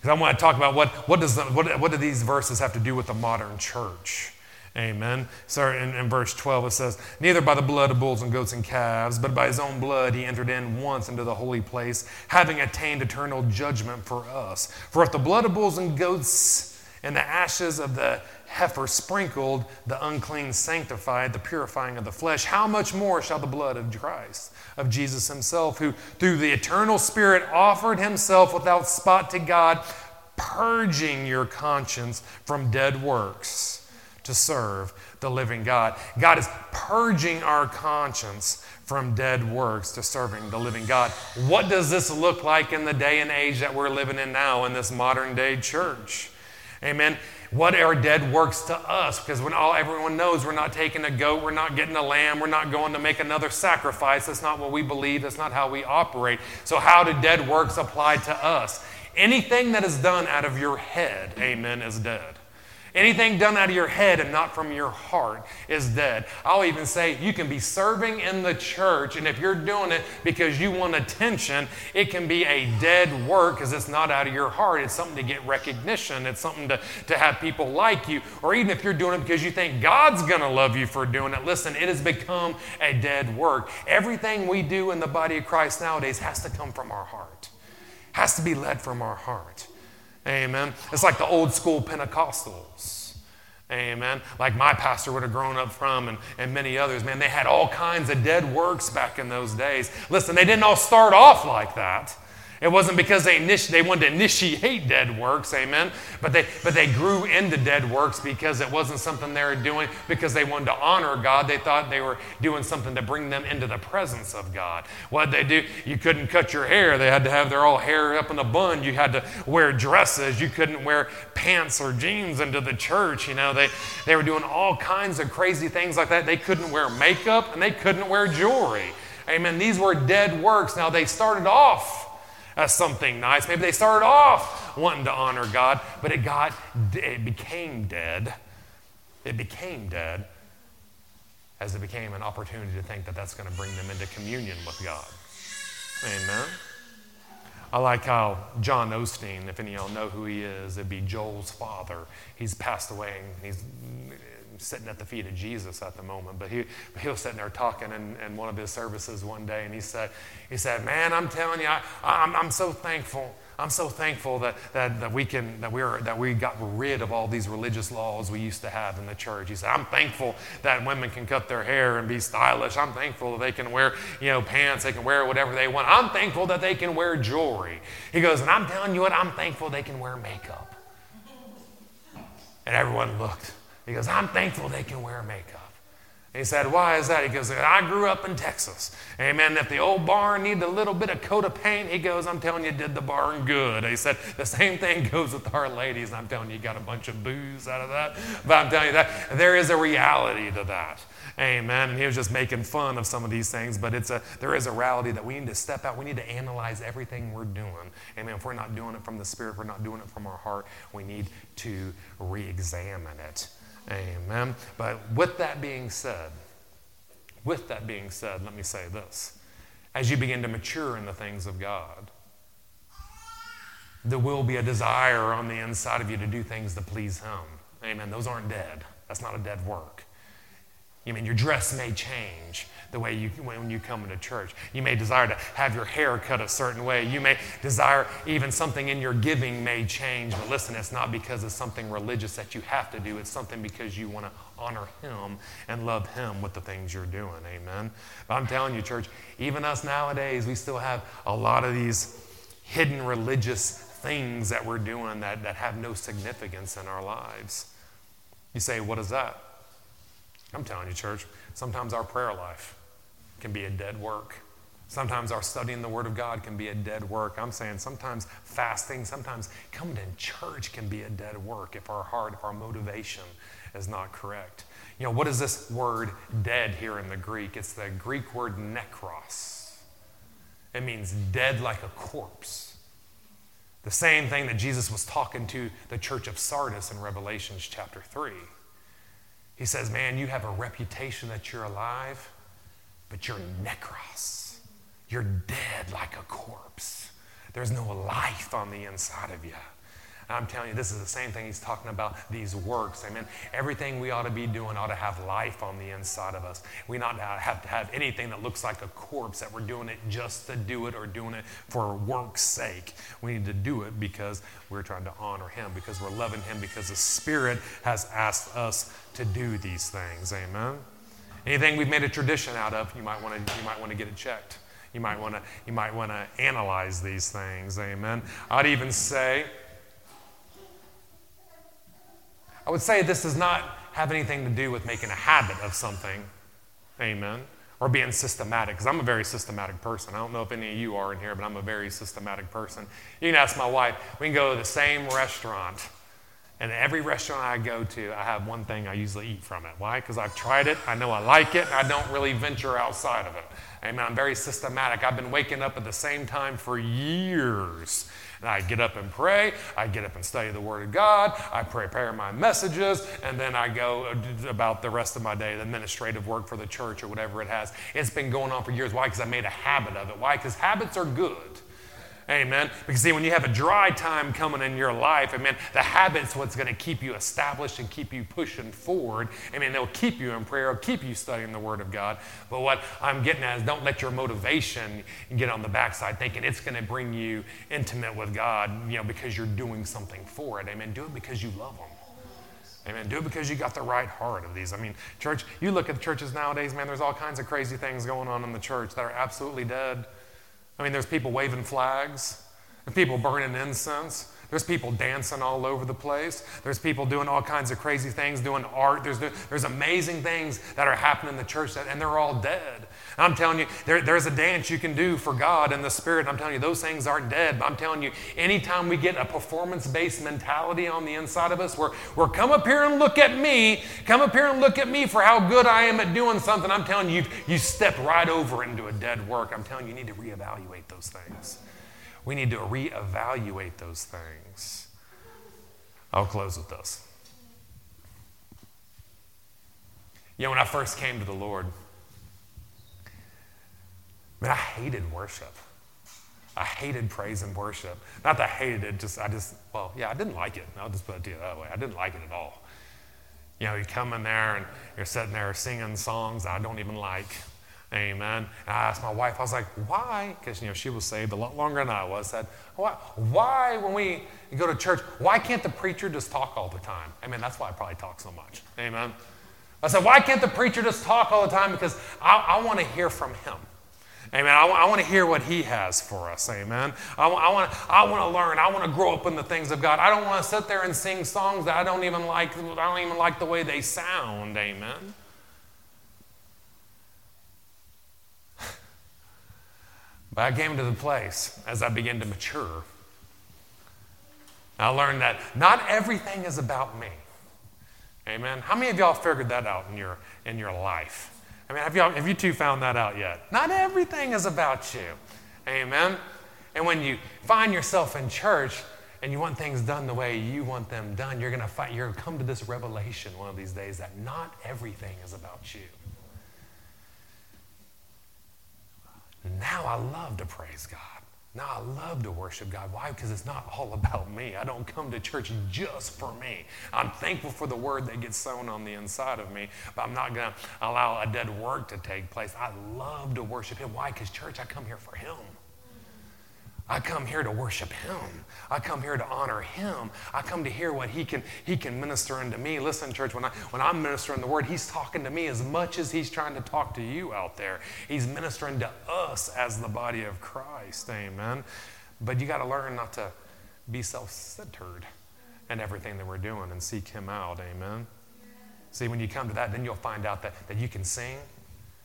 Because I want to talk about what, what, does the, what, what do these verses have to do with the modern church. Amen. So in, in, verse 12 it says, Neither by the blood of bulls and goats and calves, but by his own blood he entered in once into the holy place, having attained eternal judgment for us. For if the blood of bulls and goats and the ashes of the heifer sprinkled, the unclean sanctified, the purifying of the flesh, how much more shall the blood of Christ, of Jesus himself, who through the eternal Spirit offered himself without spot to God, purging your conscience from dead works? To serve the living God. God is purging our conscience from dead works to serving the living God. What does this look like in the day and age that we're living in now in this modern day church? Amen. What are dead works to us? Because when all everyone knows we're not taking a goat, we're not getting a lamb, we're not going to make another sacrifice. That's not what we believe, that's not how we operate. So, how do dead works apply to us? Anything that is done out of your head, amen, is dead. Anything done out of your head and not from your heart is dead. I'll even say you can be serving in the church, and if you're doing it because you want attention, it can be a dead work because it's not out of your heart. It's something to get recognition, it's something to, to have people like you. Or even if you're doing it because you think God's going to love you for doing it, listen, it has become a dead work. Everything we do in the body of Christ nowadays has to come from our heart, has to be led from our heart. Amen. It's like the old school Pentecostals. Amen. Like my pastor would have grown up from, and, and many others. Man, they had all kinds of dead works back in those days. Listen, they didn't all start off like that. It wasn't because they, they wanted to initiate dead works, amen. But they, but they grew into dead works because it wasn't something they were doing because they wanted to honor God. They thought they were doing something to bring them into the presence of God. What they do? You couldn't cut your hair. They had to have their all hair up in a bun. You had to wear dresses. You couldn't wear pants or jeans into the church. You know, they, they were doing all kinds of crazy things like that. They couldn't wear makeup and they couldn't wear jewelry. Amen. These were dead works. Now, they started off as something nice. Maybe they started off wanting to honor God, but it got it became dead. It became dead as it became an opportunity to think that that's going to bring them into communion with God. Amen. I like how John Osteen, if any of y'all know who he is, it'd be Joel's father. He's passed away and he's sitting at the feet of Jesus at the moment, but he, he was sitting there talking in, in one of his services one day, and he said, he said, man, I'm telling you, I, I'm, I'm so thankful. I'm so thankful that, that, that we can that we are that we got rid of all these religious laws we used to have in the church. He said, I'm thankful that women can cut their hair and be stylish. I'm thankful that they can wear, you know, pants, they can wear whatever they want. I'm thankful that they can wear jewelry. He goes, and I'm telling you what, I'm thankful they can wear makeup. And everyone looked. He goes, I'm thankful they can wear makeup. He said, Why is that? He goes, I grew up in Texas. Amen. If the old barn needed a little bit of coat of paint, he goes, I'm telling you, did the barn good. He said, The same thing [LAUGHS] goes with our ladies. I'm telling you, you got a bunch of boos out of that. But I'm telling you that there is a reality to that. Amen. And he was just making fun of some of these things, but it's a there is a reality that we need to step out. We need to analyze everything we're doing. Amen. If we're not doing it from the Spirit, we're not doing it from our heart, we need to re-examine it. Amen. But with that being said, with that being said, let me say this. As you begin to mature in the things of God, there will be a desire on the inside of you to do things to please Him. Amen. Those aren't dead. That's not a dead work. You mean your dress may change the way you when you come into church. You may desire to have your hair cut a certain way. You may desire even something in your giving may change. But listen, it's not because it's something religious that you have to do. It's something because you want to honor Him and love Him with the things you're doing. Amen. But I'm telling you, church, even us nowadays, we still have a lot of these hidden religious things that we're doing that, that have no significance in our lives. You say, what is that? I'm telling you, church, sometimes our prayer life can be a dead work. Sometimes our studying the Word of God can be a dead work. I'm saying sometimes fasting, sometimes coming to church can be a dead work if our heart, if our motivation is not correct. You know, what is this word dead here in the Greek? It's the Greek word nekros. It means dead like a corpse. The same thing that Jesus was talking to the church of Sardis in Revelations chapter 3. He says, Man, you have a reputation that you're alive, but you're necros. You're dead like a corpse. There's no life on the inside of you. I'm telling you, this is the same thing he's talking about these works. Amen. Everything we ought to be doing ought to have life on the inside of us. We not have to have anything that looks like a corpse that we're doing it just to do it or doing it for work's sake. We need to do it because we're trying to honor him, because we're loving him, because the Spirit has asked us to do these things. Amen. Anything we've made a tradition out of, you might want to you might want to get it checked. You might want to you might want to analyze these things. Amen. I'd even say I would say this does not have anything to do with making a habit of something. Amen. Or being systematic, because I'm a very systematic person. I don't know if any of you are in here, but I'm a very systematic person. You can ask my wife, we can go to the same restaurant, and every restaurant I go to, I have one thing I usually eat from it. Why? Because I've tried it, I know I like it, and I don't really venture outside of it. Amen. I'm very systematic. I've been waking up at the same time for years. I get up and pray. I get up and study the Word of God. I prepare my messages. And then I go uh, about the rest of my day, the administrative work for the church or whatever it has. It's been going on for years. Why? Because I made a habit of it. Why? Because habits are good. Amen. Because see, when you have a dry time coming in your life, amen, the habit's what's going to keep you established and keep you pushing forward. Amen. They'll keep you in prayer, it'll keep you studying the Word of God. But what I'm getting at is don't let your motivation get on the backside thinking it's going to bring you intimate with God, you know, because you're doing something for it. Amen. Do it because you love Him. Amen. Do it because you got the right heart of these. I mean, church, you look at the churches nowadays, man, there's all kinds of crazy things going on in the church that are absolutely dead. I mean, there's people waving flags, and people burning incense, there's people dancing all over the place. There's people doing all kinds of crazy things, doing art. There's, there's amazing things that are happening in the church, that, and they're all dead. I'm telling you, there, there's a dance you can do for God and the Spirit. I'm telling you, those things aren't dead. But I'm telling you, anytime we get a performance based mentality on the inside of us, where we're come up here and look at me, come up here and look at me for how good I am at doing something, I'm telling you, you step right over into a dead work. I'm telling you, you need to reevaluate those things. We need to reevaluate those things. I'll close with this. You know, when I first came to the Lord, Man, I hated worship. I hated praise and worship. Not that I hated it, just I just, well, yeah, I didn't like it. I'll just put it to you that way. I didn't like it at all. You know, you come in there and you're sitting there singing songs I don't even like. Amen. And I asked my wife, I was like, why? Because, you know, she was saved a lot longer than I was. Said, why, why, when we go to church, why can't the preacher just talk all the time? I mean, that's why I probably talk so much. Amen. I said, why can't the preacher just talk all the time? Because I, I want to hear from him. Amen. I, I want to hear what he has for us. Amen. I, I, want, I want to learn. I want to grow up in the things of God. I don't want to sit there and sing songs that I don't even like. I don't even like the way they sound. Amen. But I came to the place as I began to mature. I learned that not everything is about me. Amen. How many of y'all figured that out in your, in your life? I mean, have, y'all, have you two found that out yet? Not everything is about you. Amen. And when you find yourself in church and you want things done the way you want them done, you're to find, you're to come to this revelation one of these days that not everything is about you. Now I love to praise God. Now I love to worship God. Why? Because it's not all about me. I don't come to church just for me. I'm thankful for the word that gets sown on the inside of me, but I'm not going to allow a dead work to take place. I love to worship Him. Why? Because church, I come here for Him. I come here to worship him. I come here to honor him. I come to hear what he can, he can minister unto me. Listen, church, when, I, when I'm ministering the word, he's talking to me as much as he's trying to talk to you out there. He's ministering to us as the body of Christ. Amen. But you got to learn not to be self centered in everything that we're doing and seek him out. Amen. See, when you come to that, then you'll find out that, that you can sing,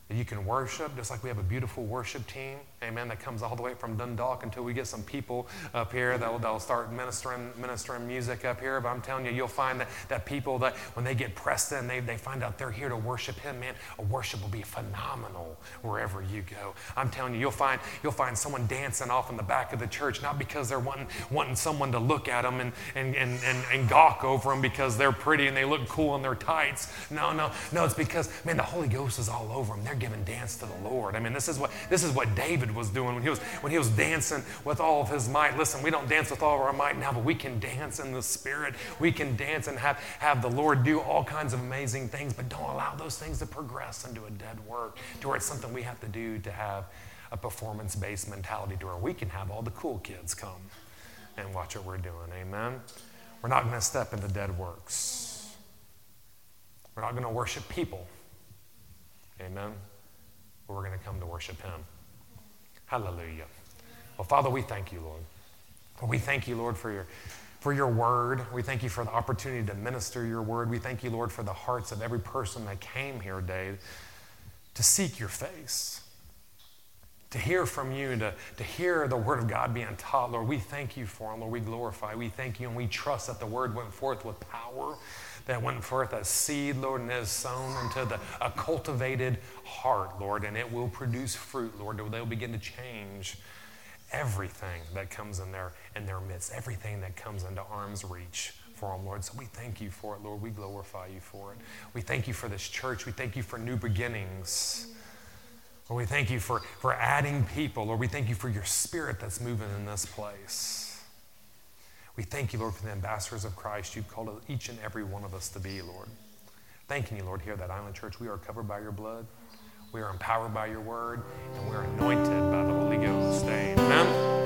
that you can worship, just like we have a beautiful worship team, amen, that comes all the way from Dundalk until we get some people up here that'll, that'll start ministering, ministering music up here. But I'm telling you, you'll find that, that people that when they get pressed in, they, they find out they're here to worship Him, man, a worship will be phenomenal wherever you go. I'm telling you, you'll find, you'll find someone dancing off in the back of the church, not because they're wanting, wanting someone to look at them and, and, and, and, and gawk over them because they're pretty and they look cool in their tights. No, no, no, it's because, man, the Holy Ghost is all over them. They're giving dance to the Lord. I mean, this is what this is what David was doing when he was when he was dancing with all of his might. Listen, we don't dance with all of our might now, but we can dance in the Spirit. We can dance and have have the Lord do all kinds of amazing things, but don't allow those things to progress into a dead work, to where it's something we have to do to have a performance-based mentality, to where we can have all the cool kids come and watch what we're doing. Amen. We're not going to step into dead works. We're not going to worship people. Amen we're going to come to worship Him. Hallelujah. Well, Father, we thank you, Lord. We thank you, Lord, for your, for your word. We thank you for the opportunity to minister your word. We thank you, Lord, for the hearts of every person that came here today to seek your face, to hear from you, to, to hear the word of God being taught. Lord, we thank you for it. Lord, we glorify. We thank you and we trust that the word went forth with power that went forth a seed, Lord, and is sown into the, a cultivated heart, Lord, and it will produce fruit, Lord. They'll begin to change everything that comes in their, in their midst, everything that comes into arm's reach for them, Lord. So we thank you for it, Lord. We glorify you for it. We thank you for this church. We thank you for new beginnings. Lord, we thank you for, for adding people. Lord, we thank you for your spirit that's moving in this place. We thank you, Lord, for the ambassadors of Christ you've called each and every one of us to be, Lord. Thanking you, Lord, here at that Island Church. We are covered by your blood, we are empowered by your word, and we're anointed by the Holy Ghost. Amen.